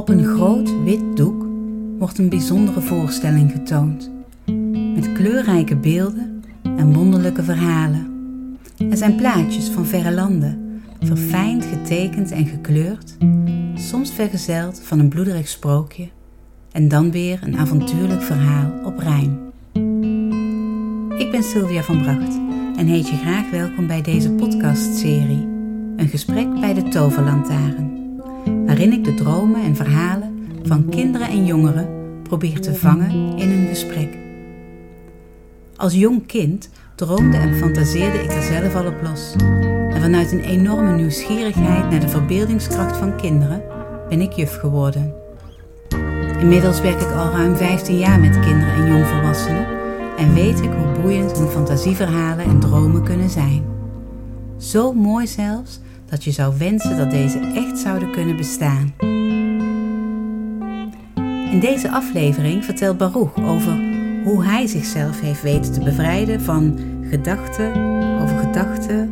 Op een groot wit doek wordt een bijzondere voorstelling getoond. Met kleurrijke beelden en wonderlijke verhalen. Er zijn plaatjes van verre landen, verfijnd getekend en gekleurd, soms vergezeld van een bloederig sprookje en dan weer een avontuurlijk verhaal op rijm. Ik ben Sylvia van Bracht en heet je graag welkom bij deze podcastserie, een gesprek bij de Toverlantaarn, waarin ik de dromen en verhalen van kinderen en jongeren probeer te vangen in een gesprek. Als jong kind droomde en fantaseerde ik er zelf al op los. En vanuit een enorme nieuwsgierigheid naar de verbeeldingskracht van kinderen ben ik juf geworden. Inmiddels werk ik al ruim 15 jaar met kinderen en jongvolwassenen en weet ik hoe boeiend hun fantasieverhalen en dromen kunnen zijn. Zo mooi zelfs dat je zou wensen dat deze echt zouden kunnen bestaan. In deze aflevering vertelt Baruch over hoe hij zichzelf heeft weten te bevrijden van gedachten over gedachten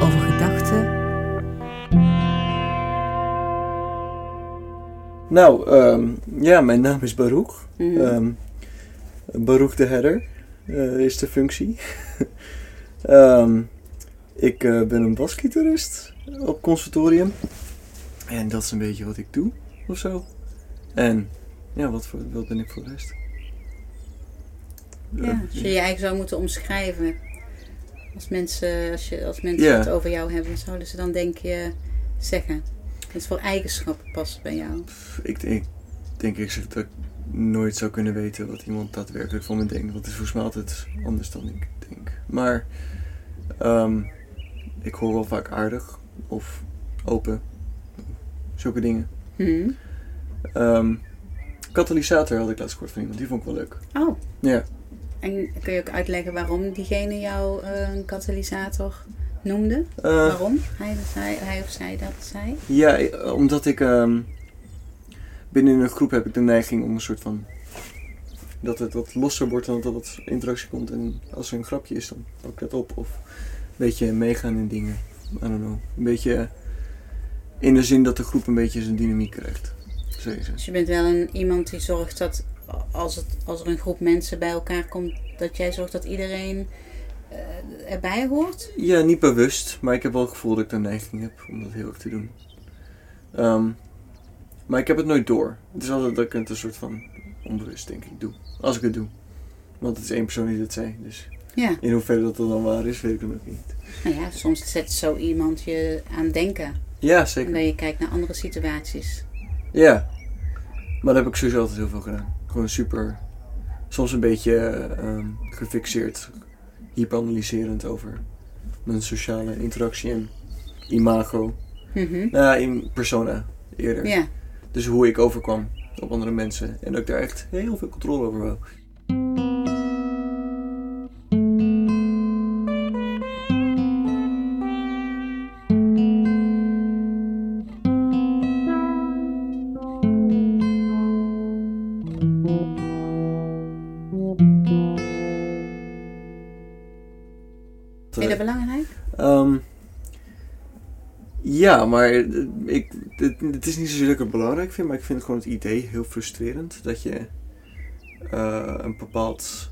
over gedachten. Nou, ehm, ja, mijn naam is Baruch. Ehm, Baruch de Herder eh, is de functie. Ehm, ik eh, ben een basgitarist op conservatorium. En dat is een beetje wat ik doe, of zo. En ja, wat, voor, wat ben ik voor de rest? Ja, als je je eigen zou moeten omschrijven. Als mensen, als je, als mensen het over jou hebben, zouden ze dan denk je zeggen. Wat voor eigenschappen passen bij jou? ik, ik denk ik zeg dat ik nooit zou kunnen weten wat iemand daadwerkelijk van me denkt. Want het is volgens mij altijd anders dan ik denk. Maar ehm, ik hoor wel vaak aardig of open. Zulke dingen. Hm? Ehm, katalysator had ik laatst gehoord van iemand. Die vond ik wel leuk. Oh, Ja. en kun je ook uitleggen waarom diegene jou eh, een katalysator noemde? Eh, waarom hij, hij, hij of zij dat zei? ja, eh, omdat ik ehm, binnen een groep heb ik de neiging om een soort van... Dat het wat losser wordt en dat er wat interactie komt. En als er een grapje is, dan pak ik dat op. Of beetje meegaan in dingen. I don't know. Een beetje eh, in de zin dat de groep een beetje zijn dynamiek krijgt. Sowieso. Dus je bent wel een, iemand die zorgt dat als, het, als er een groep mensen bij elkaar komt, dat jij zorgt dat iedereen eh, erbij hoort? Ja, niet bewust, maar ik heb wel het gevoel dat ik de neiging heb om dat heel erg te doen. Ehm, maar ik heb het nooit door. Het is altijd dat ik het een soort van onbewust, denk ik, doe. Als ik het doe. Want het is één persoon die dat zei, dus Ja. in hoeverre dat dan waar is, weet ik ook niet. Nou ja, soms zet zo iemand je aan denken. Ja, En zeker. dat je kijkt naar andere situaties. Ja. Maar dat heb ik sowieso altijd heel veel gedaan. Gewoon super, soms een beetje ehm, gefixeerd, hyperanalyserend over mijn sociale interactie en imago. Mhm. Nou, in persona eerder. Ja. Dus hoe ik overkwam op andere mensen. En dat ik daar echt heel veel controle over wou. Ja, maar eh, ik, het, het is niet zozeer dat ik het belangrijk vind, maar ik vind gewoon het idee heel frustrerend. Dat je eh, een bepaald,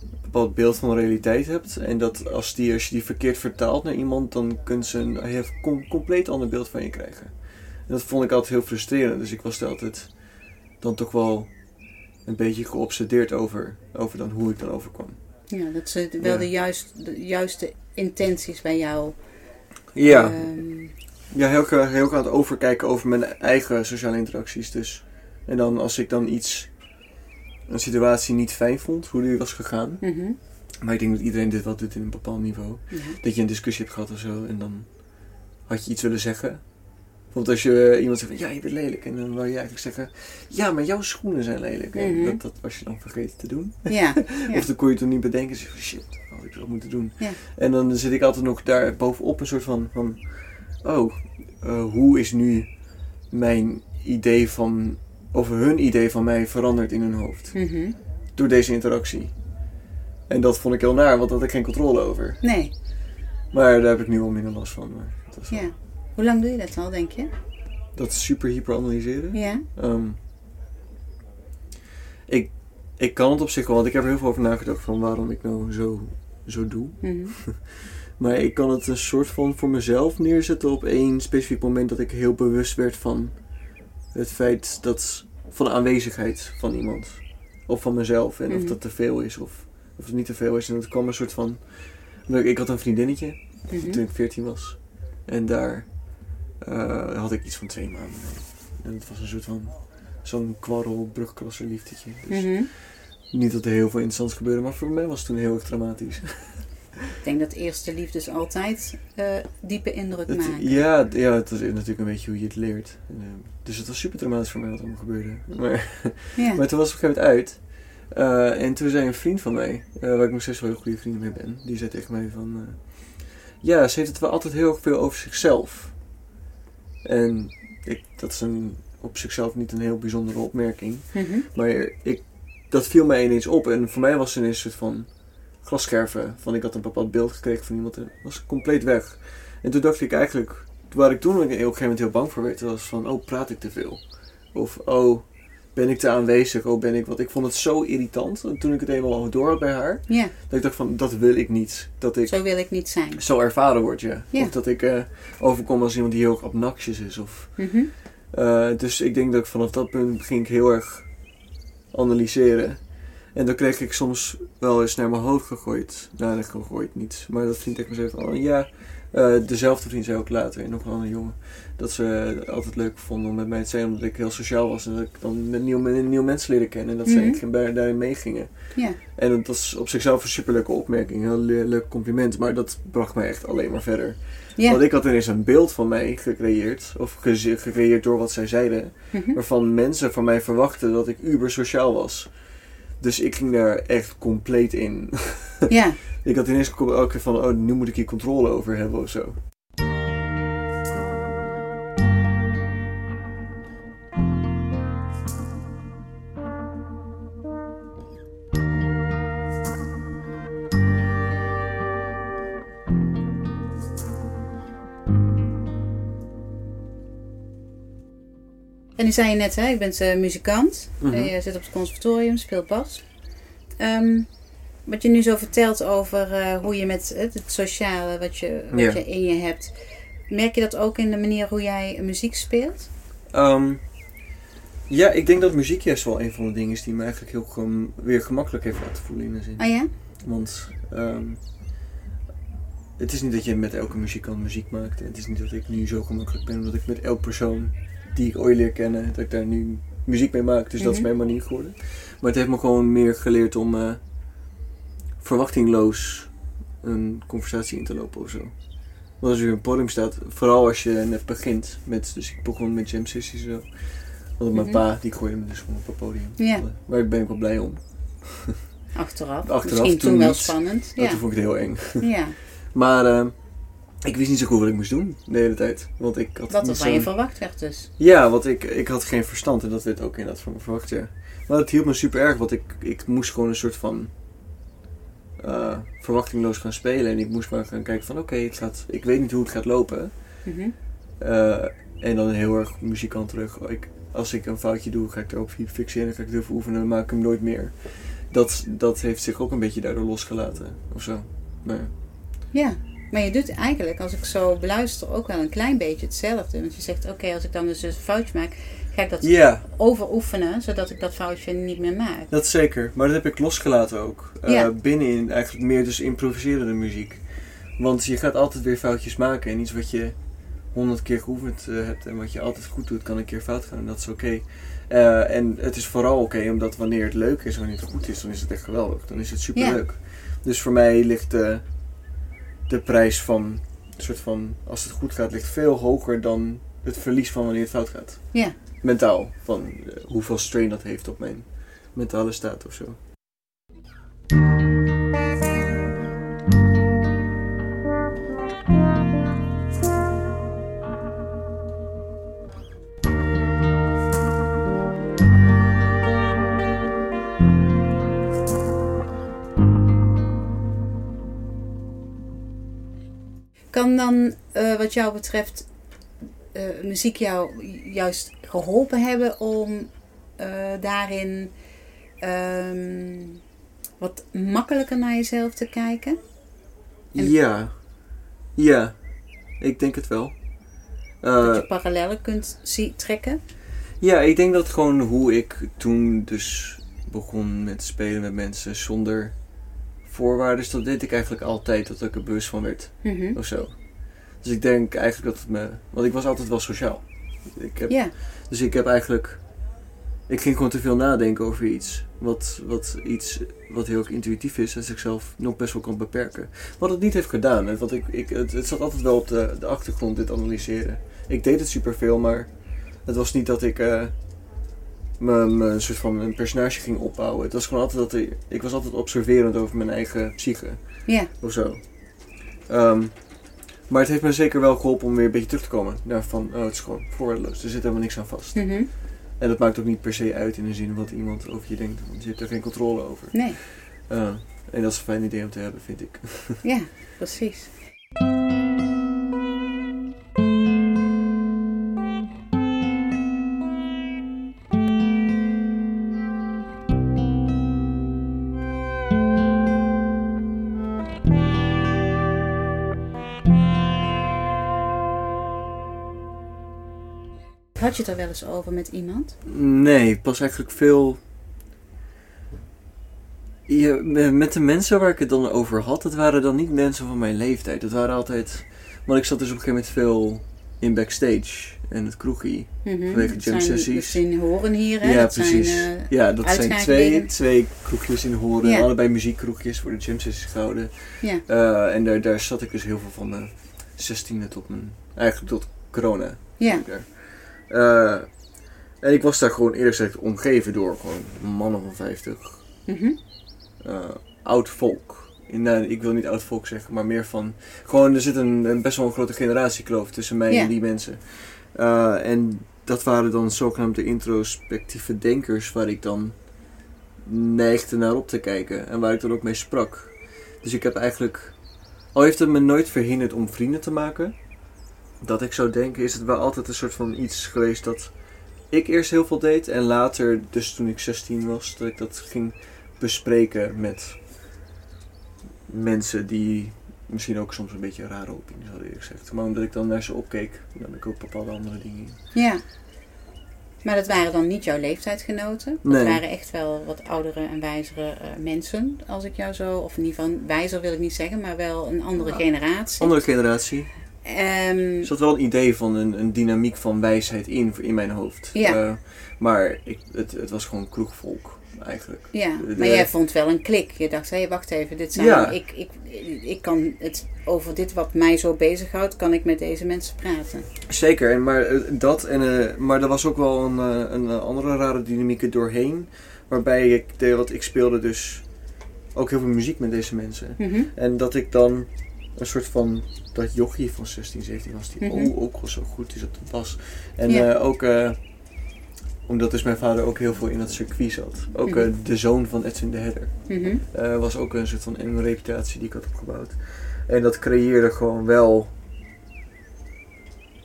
een bepaald beeld van de realiteit hebt. En dat als, die, als je die verkeerd vertaalt naar iemand, dan kunnen ze een com- compleet ander beeld van je krijgen. En dat vond ik altijd heel frustrerend. Dus ik was er altijd dan toch wel een beetje geobsedeerd over, over dan hoe ik dan overkwam. Ja, dat ze wel Ja. de, juist, de juiste intenties bij jou. Ja. ehm, Ja, heel, heel aan het overkijken over mijn eigen sociale interacties. Dus. En dan als ik dan iets, een situatie niet fijn vond, hoe die was gegaan. mhm. Maar ik denk dat iedereen dit wel doet in een bepaald niveau. ja. Dat je een discussie hebt gehad of zo en dan had je iets willen zeggen. Bijvoorbeeld als je eh, iemand zegt van ja, je bent lelijk. En dan wou je eigenlijk zeggen, ja, maar jouw schoenen zijn lelijk. Mhm. dat, dat was je dan vergeten te doen. Ja. Ja. Of dan kon je het toch niet bedenken. Dus van shit, had ik dat moeten doen. Ja. En dan zit ik altijd nog daar bovenop een soort van, van oh, eh, hoe is nu mijn idee van, of hun idee van mij veranderd in hun hoofd. Mhm. Door deze interactie. En dat vond ik heel naar, want daar had ik geen controle over. Nee. Maar daar heb ik nu wel minder last van. Maar dat is wel- Ja. Hoe lang doe je dat al, denk je? dat super hyper analyseren. Ja. Ehm, ik, ik kan het op zich wel, want ik heb er heel veel over nagedacht van waarom ik nou zo, zo doe. Mhm. Maar ik kan het een soort van voor mezelf neerzetten op één specifiek moment dat ik heel bewust werd van het feit dat van de aanwezigheid van iemand. Of van mezelf. En of Mhm. dat te veel is of, of het niet te veel is. En het kwam een soort van. ik had een vriendinnetje Mhm. toen ik 14 was. En daar eh, had ik iets van twee maanden. En het was een soort van zo'n kwarrel, brugklasser liefdetje. Dus Mhm. niet dat er heel veel interessants gebeurde, maar voor mij was het toen heel erg dramatisch. Ik denk dat eerste liefdes altijd eh, diepe indruk maken. ja, ja, het is natuurlijk een beetje hoe je het leert. En, eh, dus het was super dramatisch voor mij wat er allemaal gebeurde. Maar, Ja. maar toen was het op een gegeven moment uit. Eh, en toen zei een vriend van mij, waar ik nog steeds wel heel goede vrienden mee ben, die zei tegen mij van... ja, ze heeft het wel altijd heel veel over zichzelf. En ik, dat is een, op zichzelf niet een heel bijzondere opmerking. Mhm. Maar ik, dat viel mij ineens op. En voor mij was het een soort van glasscherven. Van ik had een bepaald beeld gekregen van iemand en was compleet weg. En toen dacht ik eigenlijk, waar ik toen op een gegeven moment heel bang voor werd, was van, oh, praat ik te veel? Of, oh, ben ik te aanwezig? Oh, ben ik wat? Ik vond het zo irritant en toen ik het eenmaal al door had bij haar. Ja, Dat ik dacht van, dat wil ik niet. Dat ik zo wil ik niet zijn. zo ervaren word, ja. Ja. Of dat ik eh, overkom als iemand die heel obnoxious is. Of, Mhm. eh, dus ik denk dat ik vanaf dat punt ging ik heel erg analyseren. En dan kreeg ik soms wel eens naar mijn hoofd gegooid. Nou, dat gegooid niet. Maar dat vriend tegen me zei van, oh, ja, eh, dezelfde vriend zei ook later, en nog een andere jongen, dat ze het altijd leuk vonden om met mij te zijn, omdat ik heel sociaal was en dat ik dan met nieuwe, nieuwe mensen leerde kennen en dat ze Mhm. eigenlijk bij- daarin meegingen. Ja. En dat is op zichzelf een superleuke opmerking, een heel le- leuk compliment, maar dat bracht mij echt alleen maar verder. Want ik had ineens een beeld van mij gecreëerd, of gecreëerd door wat zij zeiden, Mhm. waarvan mensen van mij verwachten dat ik uber sociaal was. Dus ik ging daar echt compleet in. ja. ik had ineens elke keer van, oh, nu moet ik hier controle over hebben of zo. En nu zei je net, hè, je bent eh, muzikant. Eh, Je zit op het conservatorium, speelt bas. Ehm, wat je nu zo vertelt over eh, hoe je met het, het sociale wat, je, wat Ja. je in je hebt. Merk je dat ook in de manier hoe jij muziek speelt? Ehm, ja, ik denk dat muziek juist wel een van de dingen is die me eigenlijk heel gem- weer gemakkelijk heeft laten voelen in een zin. Ah ja? Want ehm, het is niet dat je met elke muzikant muziek maakt. Het is niet dat ik nu zo gemakkelijk ben, omdat ik met elk persoon die ik ooit leer kennen, dat ik daar nu muziek mee maak. Dus dat is Mhm. mijn manier geworden. Maar het heeft me gewoon meer geleerd om eh, verwachtingloos een conversatie in te lopen of zo. Want als je op een podium staat, vooral als je net begint met, dus ik begon met jam sessies en zo. Want mijn Mhm. pa, die gooide me dus gewoon op het podium. Ja. Waar ik ben ik wel blij om. Achteraf. Achteraf, Misschien toen toen wel niet. spannend. Ja. Toen vond ik het heel eng. ja. Maar eh, ik wist niet zo goed wat ik moest doen de hele tijd. Want ik had Wat er niet van je verwacht werd dus. Ja, want ik, ik had geen verstand en dat werd ook inderdaad van me verwacht, ja. Maar het hielp me super erg, want ik, ik moest gewoon een soort van eh, verwachtingloos gaan spelen. En ik moest maar gaan kijken van oké, het gaat ik weet niet hoe het gaat lopen. Mhm. Eh, en dan heel erg muzikant terug. Ik, als ik een foutje doe, ga ik erop fixeren, ga ik erop oefenen, dan maak ik hem nooit meer. Dat, dat heeft zich ook een beetje daardoor losgelaten, of zo. Maar ja. Ja. Maar je doet eigenlijk, als ik zo beluister, ook wel een klein beetje hetzelfde. Want je zegt, oké, als ik dan dus een foutje maak, ga ik dat overoefenen, zodat ik dat foutje niet meer maak. Dat zeker, maar dat heb ik losgelaten ook. Eh, Ja. Binnenin eigenlijk meer dus improviserende muziek. Want je gaat altijd weer foutjes maken en iets wat je honderd keer geoefend eh, hebt en wat je altijd goed doet, kan een keer fout gaan en dat is oké. Eh, en het is vooral oké omdat wanneer het leuk is, wanneer het goed is, dan is het echt geweldig. Dan is het super leuk. Dus voor mij ligt de, de prijs van, een soort van, als het goed gaat, ligt veel hoger dan het verlies van wanneer het fout gaat. Ja. Mentaal, van eh, hoeveel strain dat heeft op mijn mentale staat of zo. Kan dan, eh, wat jou betreft, eh, muziek jou juist geholpen hebben om eh, daarin ehm, wat makkelijker naar jezelf te kijken? En- Ja. Ja. Ik denk het wel. dat Eh, je parallellen kunt zie- trekken? ja, ik denk dat gewoon hoe ik toen dus begon met spelen met mensen zonder voorwaarden. Dat deed ik eigenlijk altijd, dat ik er bewust van werd. Mhm. Of zo. Dus ik denk eigenlijk dat het me... Want ik was altijd wel sociaal. Ik heb, Ja, Dus ik heb eigenlijk... Ik ging gewoon te veel nadenken over iets. Wat, wat iets wat heel intuïtief is en zichzelf nog best wel kan beperken. Wat het niet heeft gedaan. hè, Want ik, ik, het, het zat altijd wel op de, de achtergrond, dit analyseren. Ik deed het superveel, maar het was niet dat ik eh, me, me een soort van een personage ging opbouwen. Het was gewoon altijd dat ik, ik was altijd observerend over mijn eigen psyche ja, of zo. Ehm, maar het heeft me zeker wel geholpen om weer een beetje terug te komen. Naar van, oh, het is gewoon voorwaardeloos. Er zit helemaal niks aan vast. mhm. En dat maakt ook niet per se uit in de zin wat iemand over je denkt. Want je hebt er geen controle over. nee, Eh, en dat is een fijn idee om te hebben, vind ik. ja, precies. Je het er wel eens over met iemand? Nee, pas eigenlijk veel... Ja, met de mensen waar ik het dan over had, het waren dan niet mensen van mijn leeftijd. Het waren altijd... Want ik zat dus op een gegeven moment veel in backstage en het kroegie. Mhm. Vanwege Dat jam sessies. Dat zijn horen hier, hè? Ja, dat precies. Zijn, eh, ja, dat zijn twee, twee kroegjes in Horen. Ja. Allebei muziekkroegjes voor de jam sessies gehouden. ja, Eh, en daar, daar zat ik dus heel veel van mijn 16e tot mijn... Eigenlijk tot corona. ja. daar. Eh, en ik was daar gewoon eerlijk gezegd omgeven door gewoon mannen van 50. Mhm. eh, oud volk. In, nou, ik wil niet oud volk zeggen, maar meer van... Gewoon, er zit een, een best wel een grote generatiekloof tussen mij en die mensen. Eh, en dat waren dan zogenaamde introspectieve denkers waar ik dan neigde naar op te kijken. En waar ik dan ook mee sprak. Dus ik heb eigenlijk... Al heeft het me nooit verhinderd om vrienden te maken. Dat ik zou denken, is het wel altijd een soort van iets geweest dat ik eerst heel veel deed. En later, dus toen ik 16 was, dat ik dat ging bespreken met mensen die misschien ook soms een beetje rare opinies hadden eerlijk gezegd. Maar omdat ik dan naar ze opkeek, nam ik ook bepaalde andere dingen in. Ja. Maar dat waren dan niet jouw leeftijdsgenoten. Dat Nee. waren echt wel wat oudere en wijzere eh, mensen, als ik jou zo... Of in ieder geval, wijzer wil ik niet zeggen, maar wel een andere generatie. Andere generatie. Ehm, Er zat wel een idee van een, een dynamiek van wijsheid in, in mijn hoofd. Ja. Eh, maar ik, het, het was gewoon kroegvolk, eigenlijk. ja, de- maar jij vond wel een klik. Je dacht, hé, wacht even, dit zijn... Ja. Ik, ik, ik kan het over dit wat mij zo bezighoudt, kan ik met deze mensen praten. Zeker, maar eh, dat en eh, maar er was ook wel een, een andere rare dynamiek er doorheen. Waarbij ik deed wat ik speelde dus ook heel veel muziek met deze mensen. Mhm. En dat ik dan een soort van dat jochie van 16, 17 was die oh, ook wel zo goed is op de bas. En Ja. eh, ook eh, omdat dus mijn vader ook heel veel in dat circuit zat. Ook eh, Mhm. de zoon van Edwin de Hedder. Mhm. eh, was ook een soort van een reputatie die ik had opgebouwd. En dat creëerde gewoon wel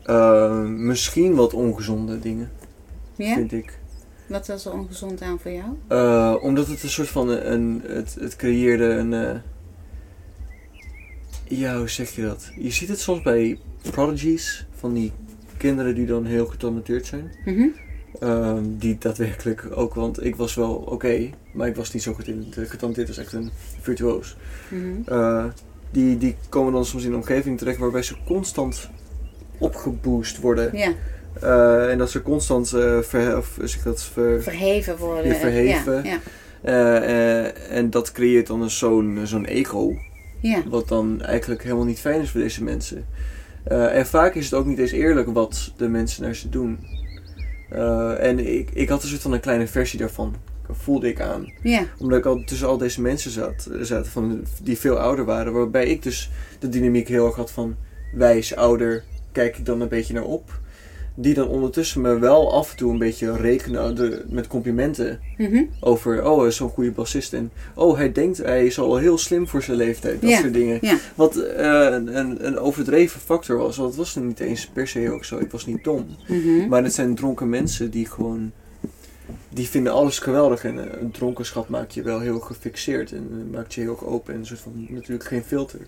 eh, misschien wat ongezonde dingen, Ja? vind ik. Wat was er ongezond aan voor jou? Eh, omdat het een soort van een, het, het creëerde een, eh, ja hoe zeg je dat? Je ziet het soms bij prodigies, van die kinderen die dan heel getalenteerd zijn. Mhm. Ehm, die daadwerkelijk ook, want ik was wel oké, maar ik was niet zo goed in het getalenteerd als echt een virtuoos. Mhm. Eh, die, die komen dan soms in een omgeving terecht waarbij ze constant opgeboost worden. Ja, Eh, en dat ze constant eh ver, of, dat, ver, verheven worden. Ja, verheven. Ja, ja. en dat creëert dan een zo'n zo'n ego, ja. wat dan eigenlijk helemaal niet fijn is voor deze mensen. Eh, en vaak is het ook niet eens eerlijk wat de mensen naar ze doen. Eh, en ik, ik had een soort van een kleine versie daarvan, voelde ik aan. ja. Omdat ik al tussen al deze mensen zat, zat van, die veel ouder waren. Waarbij ik dus de dynamiek heel erg had van wijs, ouder, kijk ik dan een beetje naar op. Die dan ondertussen me wel af en toe een beetje rekenen de- met complimenten. Mhm. Over, oh, hij is zo'n goede bassist. En, oh, hij denkt, hij is al heel slim voor zijn leeftijd. Dat Ja, soort dingen. ja. Wat eh, een, een, een overdreven factor was. Want het was niet eens per se ook zo. Ik was niet dom. Mhm. Maar het zijn dronken mensen die gewoon... Die vinden alles geweldig. En eh, een dronkenschap maakt je wel heel gefixeerd. En eh, maakt je heel open. En een soort van, natuurlijk geen filter.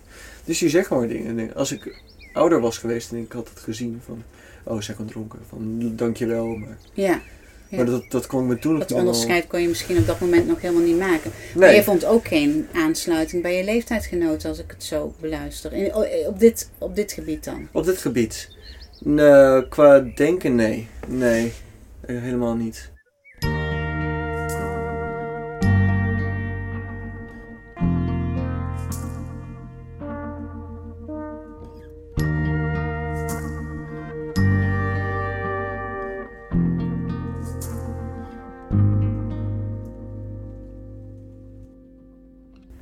Dus die zeggen maar dingen. En als ik ouder was geweest en ik had het gezien van... Oh, zij kan dronken. Van, dankjewel. Maar, Ja. Ja. maar dat, dat kon ik me toen nog Dat onderscheid kon je misschien op dat moment nog helemaal niet maken. Maar Nee. je vond ook geen aansluiting bij je leeftijdsgenoten, als ik het zo beluister. In, o- op, dit, op dit gebied dan. Op dit gebied? Nee, qua denken, nee. Nee, eh, helemaal niet.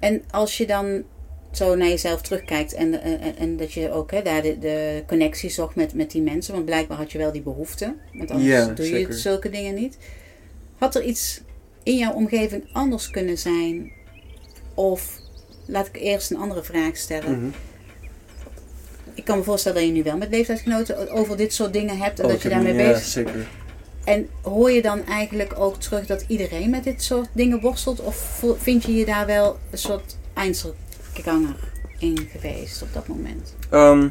En als je dan zo naar jezelf terugkijkt en, en, en dat je ook hè, daar de, de connectie zocht met, met die mensen, want blijkbaar had je wel die behoefte, want anders Ja, doe je zulke dingen niet. Had er iets in jouw omgeving anders kunnen zijn? Of laat ik eerst een andere vraag stellen. Mhm. Ik kan me voorstellen dat je nu wel met leeftijdsgenoten over dit soort dingen hebt en Oh, dat je daarmee ja, bezig zeker. En hoor je dan eigenlijk ook terug dat iedereen met dit soort dingen worstelt? Of vind je je daar wel een soort Einzelganger in geweest op dat moment? Ehm,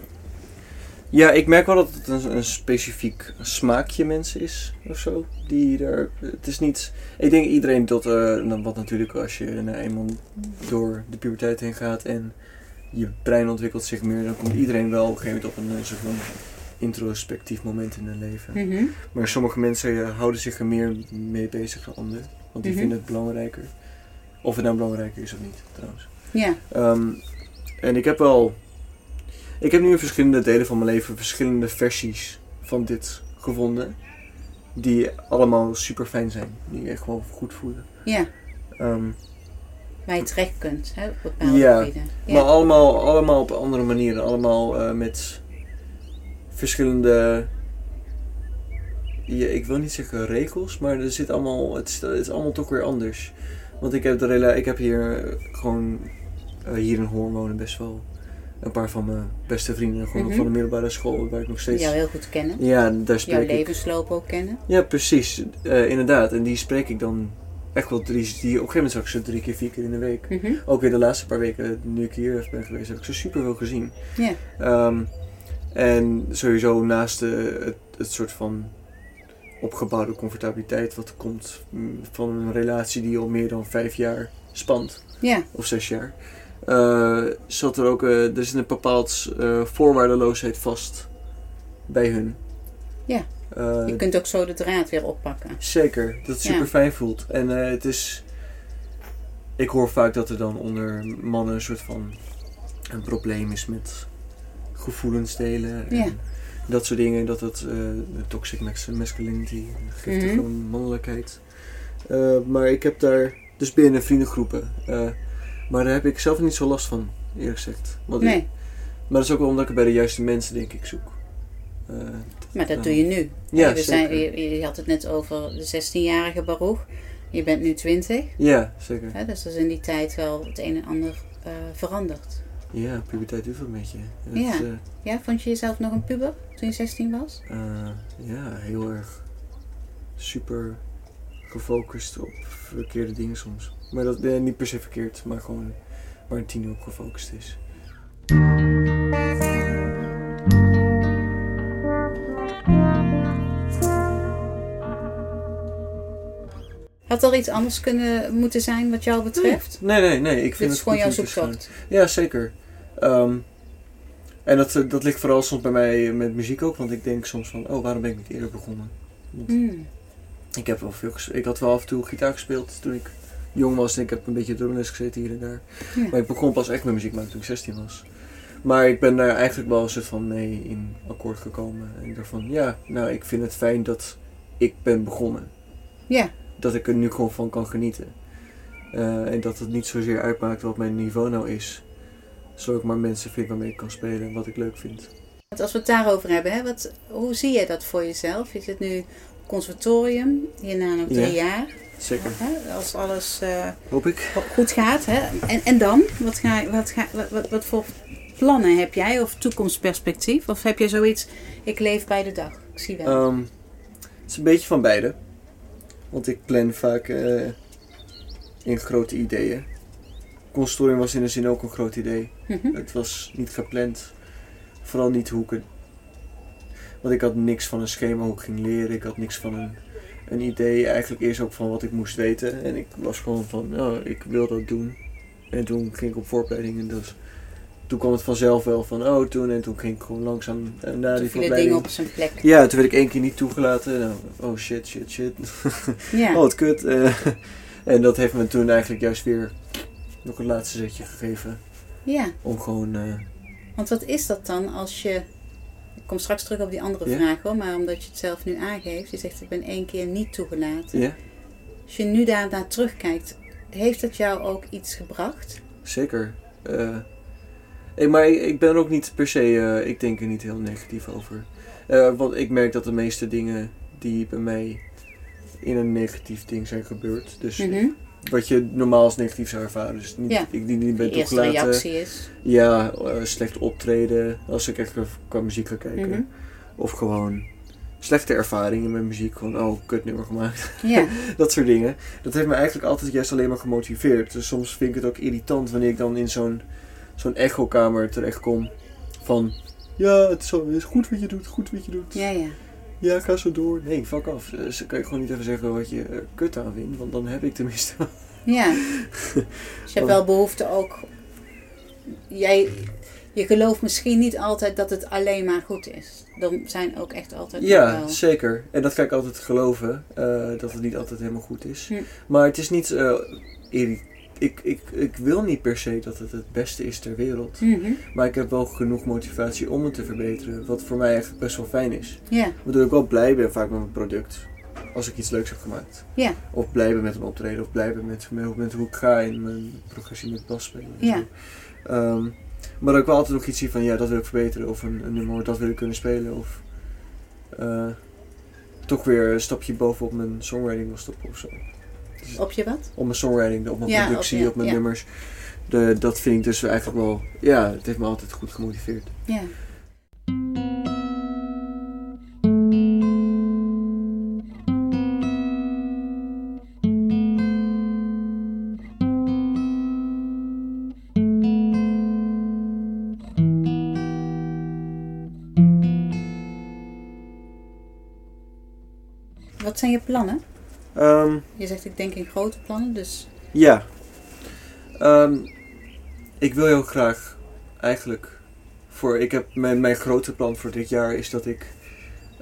ja, ik merk wel dat het een, specifiek smaakje mensen is of zo. Die er, het is niet. Ik denk iedereen dat, eh, wat natuurlijk als je nou eenmaal door de puberteit heen gaat en je brein ontwikkelt zich meer, dan komt iedereen wel op een gegeven moment op een eh, soort introspectief moment in hun leven. Mhm. Maar sommige mensen ja, houden zich er meer mee bezig dan anderen, want die Mhm. vinden het belangrijker. Of het nou belangrijker is of niet, trouwens. Ja, Ehm, en ik heb wel. Ik heb nu in verschillende delen van mijn leven verschillende versies van dit gevonden. Die allemaal super fijn zijn. Die echt gewoon goed voelen. ja. Ehm, Waar je terecht kunt hè, op bepaalde Ja, gebieden. Ja. Maar allemaal, allemaal op andere manieren. Allemaal eh, met verschillende. Ja, ik wil niet zeggen regels, maar er zit allemaal, het, is, het is allemaal toch weer anders. Want ik heb, de rela ik heb hier eh, gewoon eh, hier in Hoorn wonen best wel een paar van mijn beste vrienden. Gewoon Mhm. van de middelbare school waar ik nog steeds. jou heel goed kennen. Ja, daar Jouw spreek ik. levensloop ook kennen. Ja, precies. Eh, inderdaad. En die spreek ik dan echt wel drie. Die, op een gegeven moment zag ik ze drie keer, vier keer in de week. Mhm. Ook weer de laatste paar weken, nu ik hier ben geweest, heb ik ze super veel gezien. Ja. Ehm, en sowieso naast de, het, het soort van opgebouwde comfortabiliteit wat komt mm, van een relatie die al meer dan vijf jaar spant, Ja, of zes jaar, eh, zat er ook, eh, er zit een bepaald eh, voorwaardeloosheid vast bij hun. Ja. Eh, je kunt ook zo de draad weer oppakken. Zeker, dat het Ja. super fijn voelt. En eh, het is. Ik hoor vaak dat er dan onder mannen een soort van een probleem is met gevoelens delen. En Ja. Dat soort dingen, dat het eh, de toxic mas- masculinity, giftige Mhm. mannelijkheid. Eh, maar ik heb daar, dus binnen vriendengroepen. eh, maar daar heb ik zelf niet zo last van, eerlijk gezegd. Want ik- Nee, maar dat is ook wel omdat ik bij de juiste mensen, denk ik, zoek. Eh, maar dat doe je nu. ja, we zijn, je, je had het net over de 16-jarige Baruch. Je bent nu 20. Ja, zeker. Dus er is in die tijd wel het een en ander eh, veranderd. Ja, puberteit doet wel met je. Het, Ja. eh, Ja, vond je jezelf nog een puber toen je 16 was? Eh, ja, heel erg super gefocust op verkeerde dingen soms. Maar dat eh, niet per se verkeerd, maar gewoon waar een tiener op gefocust is. Had er iets anders kunnen moeten zijn wat jou betreft? Nee, nee, nee. Ik vind Dit het is gewoon jouw zoektocht. Ja, zeker. Ehm, en dat, eh, dat ligt vooral soms bij mij met muziek ook, want ik denk soms van, oh, waarom ben ik niet eerder begonnen? Want Hmm. Ik heb wel veel Ik had wel af en toe gitaar gespeeld toen ik jong was. En ik heb een beetje drumles gezeten hier en daar. Ja. Maar ik begon pas echt met muziek maken toen ik 16 was. Maar ik ben daar eigenlijk wel een soort van mee in akkoord gekomen. En ik dacht van, ja, nou, ik vind het fijn dat ik ben begonnen. Ja, Dat ik er nu gewoon van kan genieten. Eh, en dat het niet zozeer uitmaakt wat mijn niveau nou is. Zodat ik maar mensen vind waarmee ik kan spelen en wat ik leuk vind. Want als we het daarover hebben, hè, wat, hoe zie jij dat voor jezelf? Je zit nu conservatorium, hierna nog drie Ja. jaar. Zeker. Hè, als alles eh, Hoop ik. goed gaat. Hè? En, en dan? Wat, ga, wat, ga, wat, wat, wat voor plannen heb jij? Of toekomstperspectief? Of heb je zoiets, ik leef bij de dag? Ik zie wel. Ehm, het is een beetje van beide. Want ik plan vaak eh, in grote ideeën. Consultorium was in de zin ook een groot idee. Mhm. Het was niet gepland. Vooral niet hoe ik het... Want ik had niks van een schema hoe ik ging leren. Ik had niks van een, een idee. Eigenlijk eerst ook van wat ik moest weten. En ik was gewoon van, oh, ik wil dat doen. En toen ging ik op vooropleiding. En dus, toen kwam het vanzelf wel van, oh, toen. En toen ging ik gewoon langzaam naar Toen die op zijn plek. Ja, toen werd ik één keer niet toegelaten. Nou, oh shit, shit, shit. Ja. Oh, wat kut. Eh, en dat heeft me toen eigenlijk juist weer nog een laatste zetje gegeven. ja. Om gewoon... eh, Want wat is dat dan als je... Ik kom straks terug op die andere Ja. vraag hoor, maar omdat je het zelf nu aangeeft. Je zegt ik ben één keer niet toegelaten. ja, Als je nu daarnaar terugkijkt, heeft het jou ook iets gebracht? zeker. Eh, eh, maar ik, ik ben er ook niet per se... ik denk er niet heel negatief over. Want ik merk dat de meeste dingen die bij mij in een negatief ding zijn gebeurd. Dus Mhm. Wat je normaal als negatief zou ervaren. Dus niet, Ja. ik die niet ben toegelaten. reactie is... Ja, eh, slecht optreden. Als ik echt qua muziek ga kijken. Mhm. Of gewoon slechte ervaringen met muziek. Gewoon, oh, kut nummer gemaakt. Ja. dat soort dingen. Dat heeft me eigenlijk altijd juist alleen maar gemotiveerd. Dus soms vind ik het ook irritant wanneer ik dan in zo'n zo'n echokamer terechtkom. Van, ja, het is, zo, het is goed wat je doet, goed wat je doet. Ja, ja. Ja, ga zo door. Nee, fuck af. Dus dan kan je gewoon niet even zeggen wat je er kut aan vindt. Want dan heb ik tenminste. Ja. Dus je hebt wel behoefte ook. Jij, je gelooft misschien niet altijd dat het alleen maar goed is. Er zijn ook echt altijd Ja, wel. zeker. En dat ga ik altijd geloven. eh, dat het niet altijd helemaal goed is. Hm. Maar het is niet... eh, irri- ik, ik, ik wil niet per se dat het het beste is ter wereld. Mhm. Maar ik heb wel genoeg motivatie om het te verbeteren. Wat voor mij eigenlijk best wel fijn is. Ja, Waardoor ik wel blij ben vaak met mijn product. Als ik iets leuks heb gemaakt. Of blij ben met een optreden. Of blij ben met, met, met hoe ik ga in mijn progressie met basspelen. en Ja. zo. Ehm, maar dat ik wel altijd nog iets zie van ja, dat wil ik verbeteren. Of een, een nummer, dat wil ik kunnen spelen. Of eh, toch weer een stapje bovenop mijn songwriting wil stoppen of zo. Op je wat? op mijn songwriting, op mijn Ja, productie, op je- op mijn ja. nummers. De, dat vind ik dus eigenlijk wel, ja, het heeft me altijd goed gemotiveerd. Ja. Wat zijn je plannen? Ehm, Je zegt ik denk in grote plannen, dus ja. Ehm, ik wil heel graag eigenlijk voor, ik heb mijn, mijn grote plan voor dit jaar is dat ik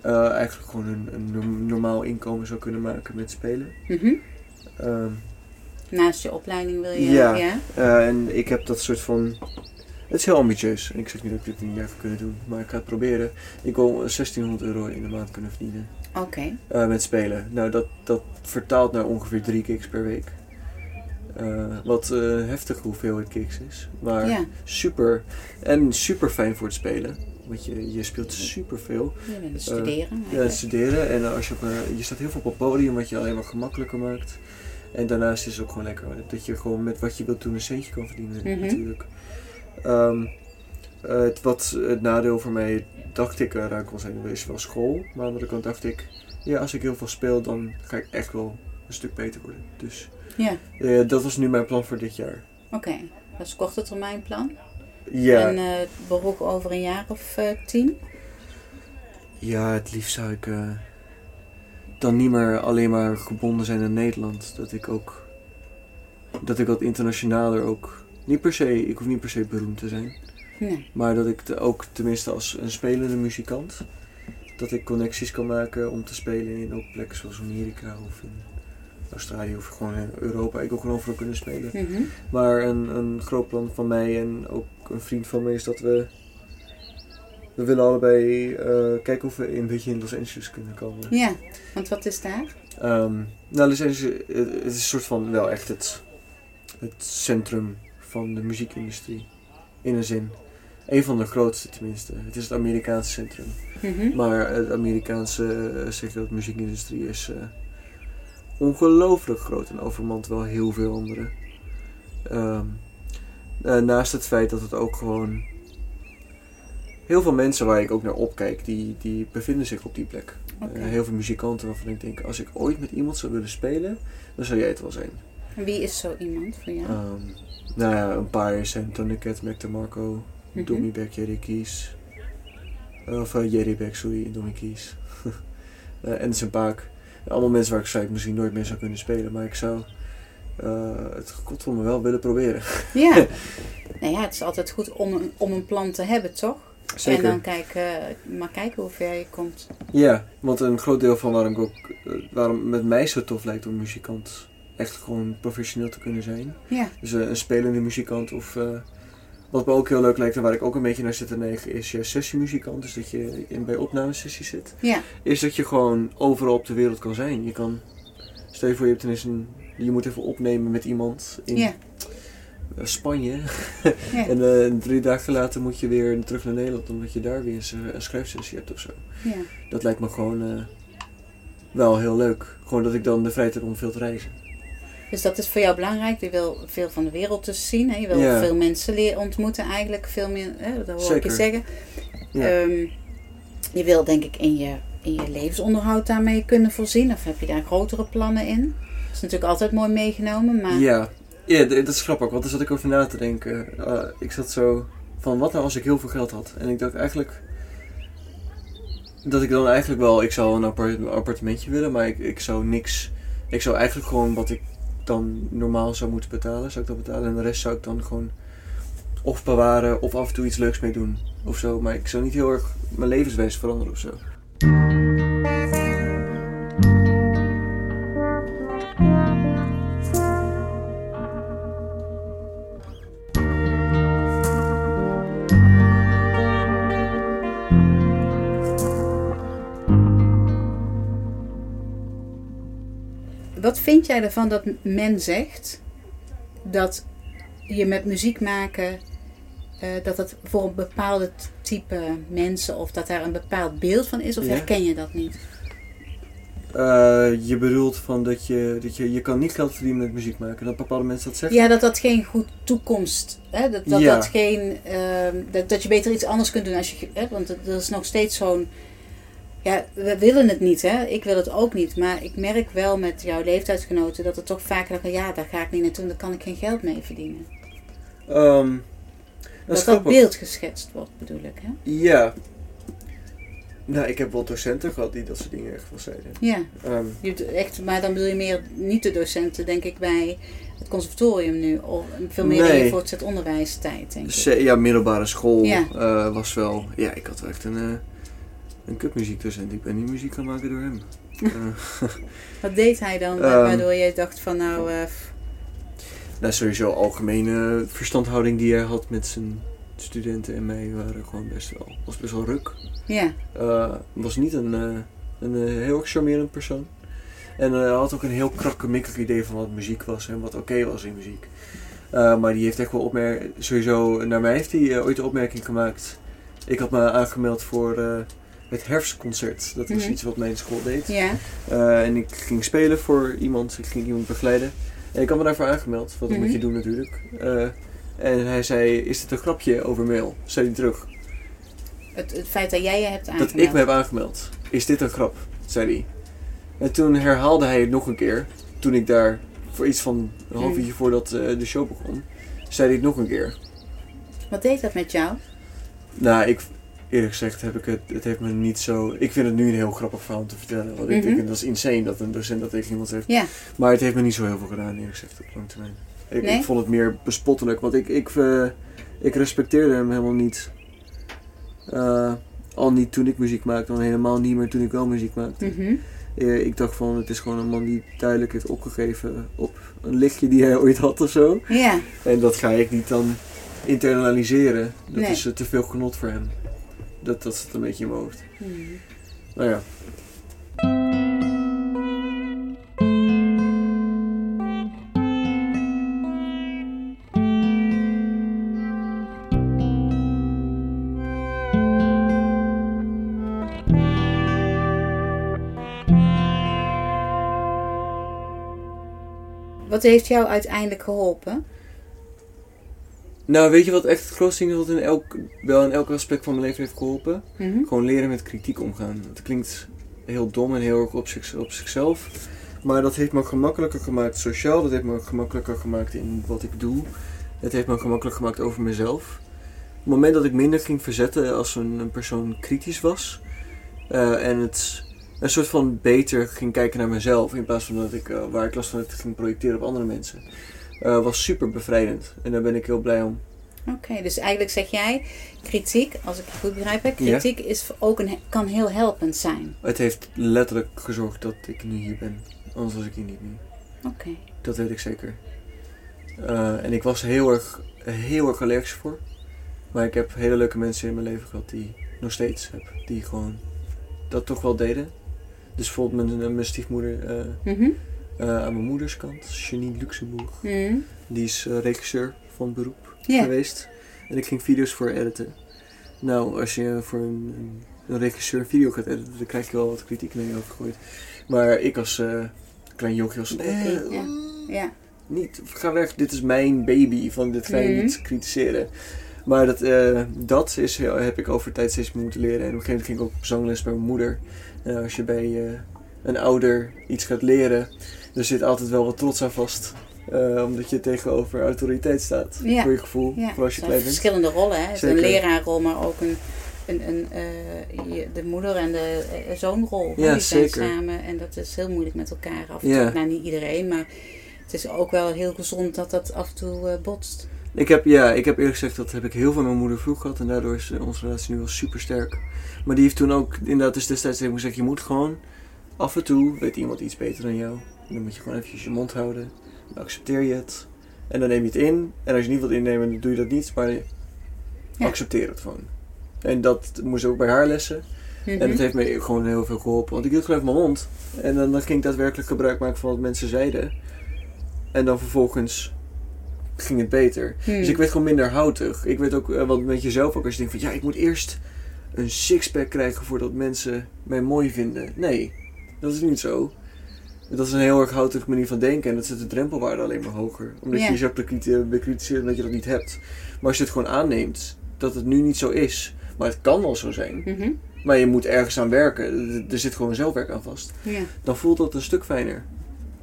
eh, eigenlijk gewoon een, een norm- normaal inkomen zou kunnen maken met spelen. mhm. Ehm, naast je opleiding wil je. Ja. ja? eh, en ik heb dat soort van, het is heel ambitieus. En ik zeg niet dat ik dit in een jaar kunnen doen, maar ik ga het proberen. Ik wil 1600 euro in de maand kunnen verdienen. Oké. Eh, met spelen. Nou, dat, dat vertaalt naar ongeveer drie gigs per week. Eh, wat eh heftige hoeveelheid gigs is. Maar Ja, super. En super fijn voor het spelen. Want je, je speelt super veel. je bent het studeren. Ja, het studeren. En als je, op, je staat heel veel op het podium, wat je alleen maar gemakkelijker maakt. En daarnaast is het ook gewoon lekker dat je gewoon met wat je wilt doen een centje kan verdienen. Mhm. Natuurlijk. Ehm, eh, het, wat het nadeel voor mij, dacht ik, eh, eraan kon zijn, is wel school. Maar aan de andere kant dacht ik, ja, als ik heel veel speel, dan ga ik echt wel een stuk beter worden. Dus Ja, eh, dat was nu mijn plan voor dit jaar. oké. Dat is korte termijn plan. Ja, En eh beroep over een jaar of tien. ja het liefst zou ik dan niet meer alleen maar gebonden zijn aan Nederland. Dat ik ook, dat ik wat internationaler ook, niet per se, ik hoef niet per se beroemd te zijn. Nee. Maar dat ik ook tenminste als een spelende muzikant, dat ik connecties kan maken om te spelen in ook plekken zoals Amerika of in Australië of gewoon in Europa. Ik wil gewoon overal kunnen spelen. Mhm. Maar een, een groot plan van mij en ook een vriend van mij is dat we. We willen allebei eh, kijken of we een beetje in Los Angeles kunnen komen. Ja, want wat is daar? Ehm, nou, Los Angeles het is een soort van wel echt het, het centrum van de muziekindustrie. In een zin. Een van de grootste tenminste. Het is het Amerikaanse centrum. Mhm. Maar het Amerikaanse eh, zeg dat muziekindustrie is eh, ongelooflijk groot en overmand wel heel veel andere. Ehm, eh, naast het feit dat het ook gewoon heel veel mensen waar ik ook naar opkijk, die, die bevinden zich op die plek. Eh, heel veel muzikanten waarvan ik denk, als ik ooit met iemand zou willen spelen, dan zou jij het wel zijn. Wie is zo iemand voor jou? Ehm, nou ja, een paar zijn Tony Cat, Mac DeMarco, Dommy Beck, Jerry Kies. Of uh, Jerry Beck, sorry, Dommy Kies. Eh, en zijn paak. Allemaal mensen waar ik zei ik misschien nooit meer zou kunnen spelen, maar ik zou eh, het god voor me wel willen proberen. Ja. nou ja, het is altijd goed om een, om een plan te hebben, toch? Zeker. En dan kijken, maar kijken hoe ver je komt. Ja, want een groot deel van waarom ik ook, eh, waarom het met mij zo tof lijkt om muzikant echt gewoon professioneel te kunnen zijn. Ja. Dus eh, een spelende muzikant of eh, wat me ook heel leuk lijkt en waar ik ook een beetje naar zit te neigen is je sessiemuzikant. Dus dat je in, bij opnamesessies zit. Ja. Is dat je gewoon overal op de wereld kan zijn. Je kan, stel je voor je hebt ineens een, je moet even opnemen met iemand in Ja. eh, Spanje. Ja. en eh, drie dagen later moet je weer terug naar Nederland omdat je daar weer een, s- een schrijfsessie hebt of zo. ja. Dat lijkt me gewoon eh, wel heel leuk. Gewoon dat ik dan de vrijheid heb om veel te reizen. Dus dat is voor jou belangrijk. Je wil veel van de wereld dus zien. Hè? Je wil Ja. veel mensen leren ontmoeten eigenlijk. Veel meer, hè? dat hoor ik je zeggen. Ja. Ehm, je wil denk ik in je, in je levensonderhoud daarmee kunnen voorzien. Of heb je daar grotere plannen in? Dat is natuurlijk altijd mooi meegenomen. Maar Ja, ja dat is grappig, want daar zat ik over na te denken. Eh, ik zat zo van, wat nou als ik heel veel geld had? En ik dacht eigenlijk, dat ik dan eigenlijk wel, ik zou een appart- appartementje willen, maar ik, ik zou niks, ik zou eigenlijk gewoon wat ik dan normaal zou moeten betalen, zou ik dat betalen. En de rest zou ik dan gewoon of bewaren of af en toe iets leuks mee doen of zo. Maar ik zou niet heel erg mijn levenswijze veranderen of zo. Wat vind jij ervan dat men zegt dat je met muziek maken, eh, dat het voor een bepaalde type mensen of dat daar een bepaald beeld van is? Of Ja. herken je dat niet? Eh, je bedoelt van dat je, dat je, je kan niet geld verdienen met muziek maken, dat bepaalde mensen dat zeggen? Ja, dat dat geen goed toekomst, hè? dat dat, Ja. dat geen, ehm, dat, dat je beter iets anders kunt doen als je, hè? want er is nog steeds zo'n, ja, we willen het niet, hè? ik wil het ook niet, maar ik merk wel met jouw leeftijdsgenoten dat er toch vaak zeggen, ja, daar ga ik niet naartoe, daar kan ik geen geld mee verdienen. Ehm, dat Dat beeld geschetst wordt, bedoel ik, hè? Ja. Nou, ik heb wel docenten gehad die dat soort dingen echt wel zeiden. Ja, Ehm, echt, maar dan bedoel je meer niet de docenten, denk ik, bij het conservatorium nu, of veel meer in Nee. je voortgezet onderwijstijd, denk ik. ja, middelbare school Ja. eh, was wel... Ja, ik had wel echt een, eh een kutmuziekdocent. Ik ben niet muziek gaan maken door hem. Eh, Wat deed hij dan, Ehm. waardoor je dacht van, nou, eh, f- nou, sowieso algemene verstandhouding die hij had met zijn studenten en mij waren gewoon best wel... Was best wel ruk. ja, Eh, was niet een, eh, een eh, heel charmerend persoon. En eh, hij had ook een heel krakkemikkig idee van wat muziek was en wat oké was in muziek. Eh, maar die heeft echt wel opmerk sowieso naar mij heeft hij eh, ooit de opmerking gemaakt. Ik had me aangemeld voor eh, het herfstconcert. Dat is Mhm. iets wat mijn school deed. ja, Eh, en ik ging spelen voor iemand, ik ging iemand begeleiden. En ik had me daarvoor aangemeld, wat Mhm. moet je doen natuurlijk. Eh, en hij zei, is dit een grapje over mail? Zei hij terug. het, het feit dat jij je hebt aangemeld. Dat ik me heb aangemeld. Is dit een grap? zei hij. En toen herhaalde hij het nog een keer. Toen ik daar voor iets van een half Hmm. uurtje voordat eh, de show begon, zei hij het nog een keer. Wat deed dat met jou? Nou, ik, eerlijk gezegd heb ik het, het heeft me niet zo... Ik vind het nu een heel grappig verhaal om te vertellen. Want ik Mhm. denk, dat is insane dat een docent dat tegen iemand. Ja, Maar het heeft me niet zo heel veel gedaan, eerlijk gezegd, op lange termijn. Ik, Nee? ik vond het meer bespottelijk, want ik, ik, eh, ik respecteerde hem helemaal niet. Eh, al niet toen ik muziek maakte, dan helemaal niet meer toen ik wel muziek maakte. mhm. Eh, ik dacht van, het is gewoon een man die duidelijk heeft opgegeven op een lichtje die hij ooit had of zo. ja, En dat ga ik niet dan internaliseren. Dat Nee. is te veel genot voor hem. Dat, dat zit een beetje in mijn hoofd. Hmm. Nou ja. Wat heeft jou uiteindelijk geholpen? Nou, weet je wat echt het grootste ding is wat in elk, wel in elk aspect van mijn leven heeft geholpen? Mhm. Gewoon leren met kritiek omgaan. Het klinkt heel dom en heel erg op, zich, op zichzelf. Maar dat heeft me gemakkelijker gemaakt sociaal. Dat heeft me gemakkelijker gemaakt in wat ik doe. Het heeft me gemakkelijker gemaakt over mezelf. Op het moment dat ik minder ging verzetten als een, een persoon kritisch was. eh, en het een soort van beter ging kijken naar mezelf. In plaats van dat ik, eh, waar ik last van had, ging projecteren op andere mensen. Eh, was super bevrijdend. En daar ben ik heel blij om. Oké, dus eigenlijk zeg jij, kritiek, als ik het goed begrijp, hè, Ja. kritiek is ook een, kan heel helpend zijn. Het heeft letterlijk gezorgd dat ik nu hier ben. Anders was ik hier niet nu. Oké. Dat weet ik zeker. Eh, en ik was heel erg, heel erg allergisch voor. Maar ik heb hele leuke mensen in mijn leven gehad die nog steeds heb. Die gewoon dat toch wel deden. Dus bijvoorbeeld mijn, mijn stiefmoeder eh, Mhm. eh, aan mijn moeders kant, Janine Luxemburg. Mhm. Die is eh, regisseur van beroep geweest. En ik ging video's voor editen. Nou, als je voor een, een, een regisseur een video gaat editen, dan krijg je wel wat kritiek naar je gegooid. Maar ik als eh, klein jochie was... Nee, Ja. Ja. niet, ga weg, dit is mijn baby, van dit ga je Mhm. niet kritiseren. Maar dat, eh, dat is, heb ik over tijd steeds meer moeten leren. En op een gegeven moment ging ik ook op zangles bij mijn moeder. En als je bij eh, een ouder iets gaat leren, er zit altijd wel wat trots aan vast. Eh, omdat je tegenover autoriteit staat, Ja. voor je gevoel, ja. voor als je klein bent. verschillende rollen, hè. Een leraarrol, maar ook een, een, een, eh, de moeder en de eh, zoonrol. Ja, Die zijn zeker. samen en dat is heel moeilijk met elkaar af en Ja. toe. Nou, niet iedereen, maar het is ook wel heel gezond dat dat af en toe botst. Ik heb, ja, ik heb eerlijk gezegd, dat heb ik heel van mijn moeder vroeg gehad. En daardoor is onze relatie nu wel super sterk. Maar die heeft toen ook, inderdaad, dus destijds heeft gezegd, je moet gewoon af en toe, weet iemand iets beter dan jou. Dan moet je gewoon eventjes je mond houden. Dan accepteer je het. En dan neem je het in. En als je niet wilt innemen, dan doe je dat niet. Maar Ja. accepteer het gewoon. En dat moest ook bij haar lessen. En Mhm. dat heeft me gewoon heel veel geholpen. Want ik hield gewoon even mijn mond. En dan, dan ging ik daadwerkelijk gebruik maken van wat mensen zeiden. En dan vervolgens ging het beter. Hmm. Dus ik werd gewoon minder houtig. Ik werd ook wat met jezelf ook als je denkt van ja, ik moet eerst een sixpack krijgen voordat mensen mij mooi vinden. Nee, dat is niet zo. Dat is een heel erg houtige manier van denken en dat zet de drempelwaarde alleen maar hoger. Omdat Ja. je jezelf bekriti- bekritiseert omdat je dat niet hebt. Maar als je het gewoon aanneemt dat het nu niet zo is, maar het kan wel zo zijn, Mhm. maar je moet ergens aan werken, er- zit gewoon zelfwerk aan vast, dan voelt dat een stuk fijner.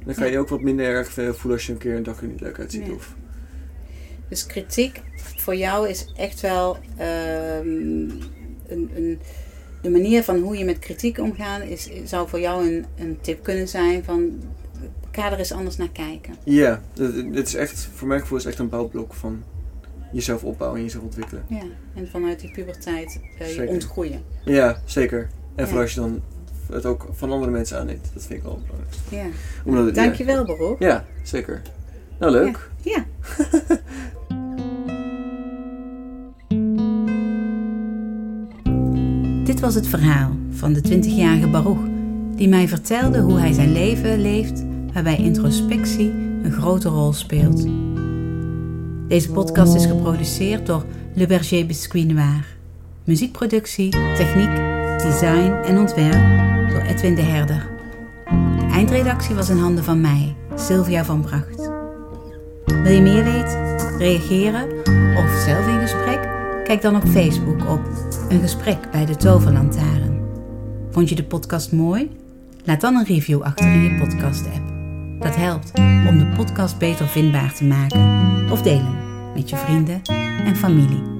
Dan ga Ja. je ook wat minder erg voelen als je een keer een dag er niet leuk uitziet. Of, Dus kritiek voor jou is echt wel ehm, een, een, de manier van hoe je met kritiek omgaan, is, zou voor jou een, een tip kunnen zijn van ga er eens anders naar kijken. Ja, het is echt, voor mijn gevoel is het echt een bouwblok van jezelf opbouwen en jezelf ontwikkelen. Ja, en vanuit die puberteit eh, je ontgroeien. Ja, zeker. En Ja. vooral als je dan het ook van andere mensen aanneemt. Dat vind ik wel het belangrijkste. Ja. Omdat Dankjewel. Ja, ja, zeker. Nou, leuk. Ja. Dit was het verhaal van de 20-jarige Baruch, die mij vertelde hoe hij zijn leven leeft, waarbij introspectie een grote rol speelt. Deze podcast is geproduceerd door Le Berger Biscuit Noir. Muziekproductie, techniek, design en ontwerp door Edwin de Herder. De eindredactie was in handen van mij, Sylvia van Bracht. Wil je meer weten, reageren of zelf in gesprek? Kijk dan op Facebook op Een Gesprek bij de Toverlantaarn. Vond je de podcast mooi? Laat dan een review achter in je podcast-app. Dat helpt om de podcast beter vindbaar te maken of delen met je vrienden en familie.